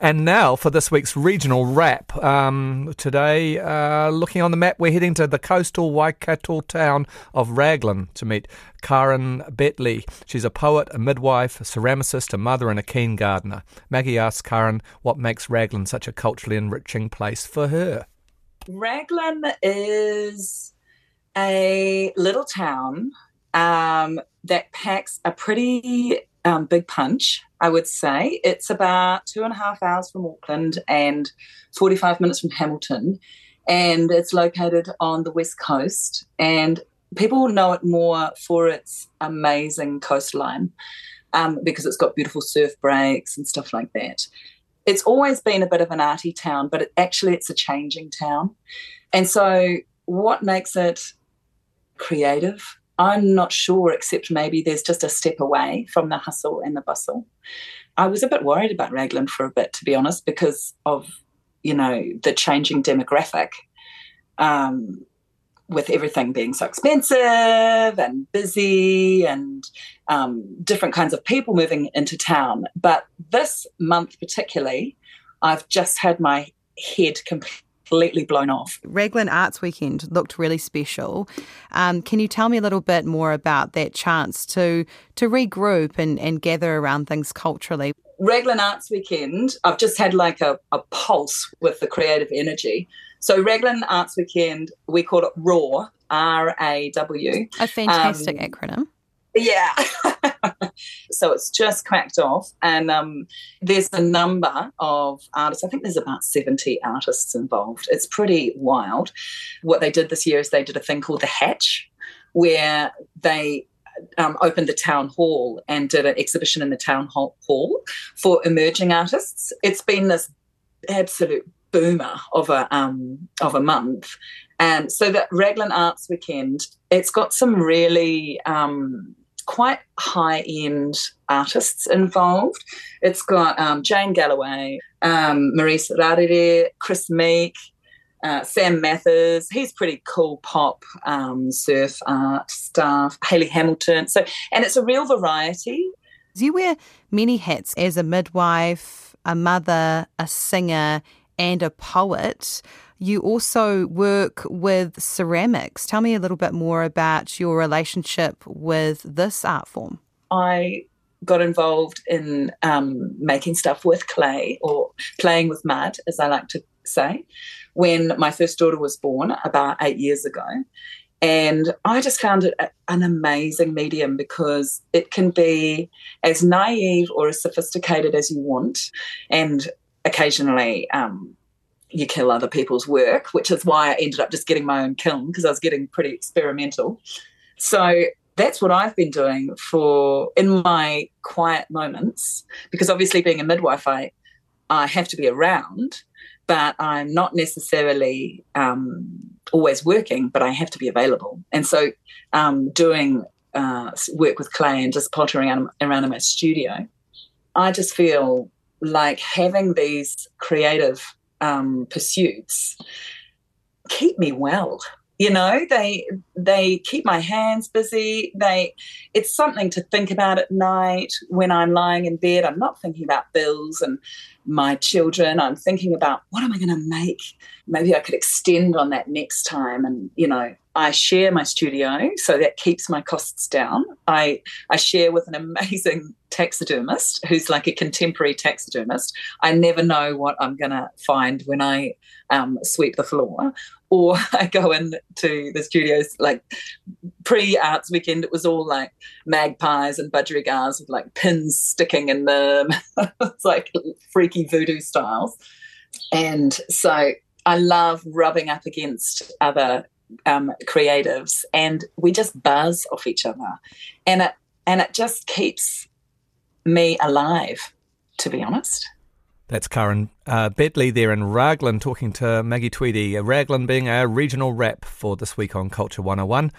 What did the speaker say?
And now for this week's regional wrap. Um, today, uh, looking on the map, we're heading to the coastal Waikato town of Raglan to meet Karin Bettley. She's a poet, a midwife, a ceramicist, a mother, and a keen gardener. Maggie asks Karin what makes Raglan such a culturally enriching place for her. Raglan is a little town um, that packs a pretty um, big punch, I would say. It's about two and a half hours from Auckland and 45 minutes from Hamilton. And it's located on the west coast. And people know it more for its amazing coastline um, because it's got beautiful surf breaks and stuff like that. It's always been a bit of an arty town, but it, actually it's a changing town. And so, what makes it creative I'm not sure, except maybe there's just a step away from the hustle and the bustle. I was a bit worried about Raglan for a bit, to be honest, because of, you know, the changing demographic. Um, with everything being so expensive and busy and um, different kinds of people moving into town. But this month, particularly, I've just had my head completely completely blown off. Raglan Arts Weekend looked really special. Um, can you tell me a little bit more about that chance to to regroup and, and gather around things culturally? Raglan Arts Weekend, I've just had like a, a pulse with the creative energy. So Raglan Arts Weekend, we call it RAW, R A W. A fantastic um, acronym. Yeah. so it's just cracked off. And um, there's a number of artists. I think there's about 70 artists involved. It's pretty wild. What they did this year is they did a thing called The Hatch, where they um, opened the town hall and did an exhibition in the town hall for emerging artists. It's been this absolute boomer of a um, of a month, and so that Raglan Arts Weekend, it's got some really um, quite high end artists involved. It's got um, Jane Galloway, um, Maurice Rarere, Chris Meek, uh, Sam Mathers. He's pretty cool pop um, surf art stuff. Haley Hamilton. So, and it's a real variety. You wear many hats as a midwife, a mother, a singer, and a poet. You also work with ceramics. Tell me a little bit more about your relationship with this art form. I got involved in um, making stuff with clay or playing with mud, as I like to say, when my first daughter was born about eight years ago. And I just found it an amazing medium because it can be as naive or as sophisticated as you want. And occasionally um, you kill other people's work, which is why I ended up just getting my own kiln because I was getting pretty experimental. So that's what I've been doing for in my quiet moments because obviously being a midwife, I I have to be around, but I'm not necessarily um, always working, but I have to be available. And so um, doing uh, work with clay and just pottering around, around in my studio, I just feel like having these creative um, pursuits keep me well you know? They they keep my hands busy. They it's something to think about at night when i'm lying in bed. I'm not thinking about bills and my children. I'm thinking about what am i going to make? Maybe i could extend on that next time and you know I share my studio, so that keeps my costs down. I I share with an amazing taxidermist who's like a contemporary taxidermist. I never know what I'm going to find when I um, sweep the floor, or I go into the studios like pre arts weekend. It was all like magpies and budgerigars with like pins sticking in them. it's like freaky voodoo styles, and so I love rubbing up against other um, creatives, and we just buzz off each other, and it and it just keeps me alive, to be honest. That's Karin uh, Bettley there in Raglan talking to Maggie Tweedy. Raglan being our regional wrap for this week on Culture 101.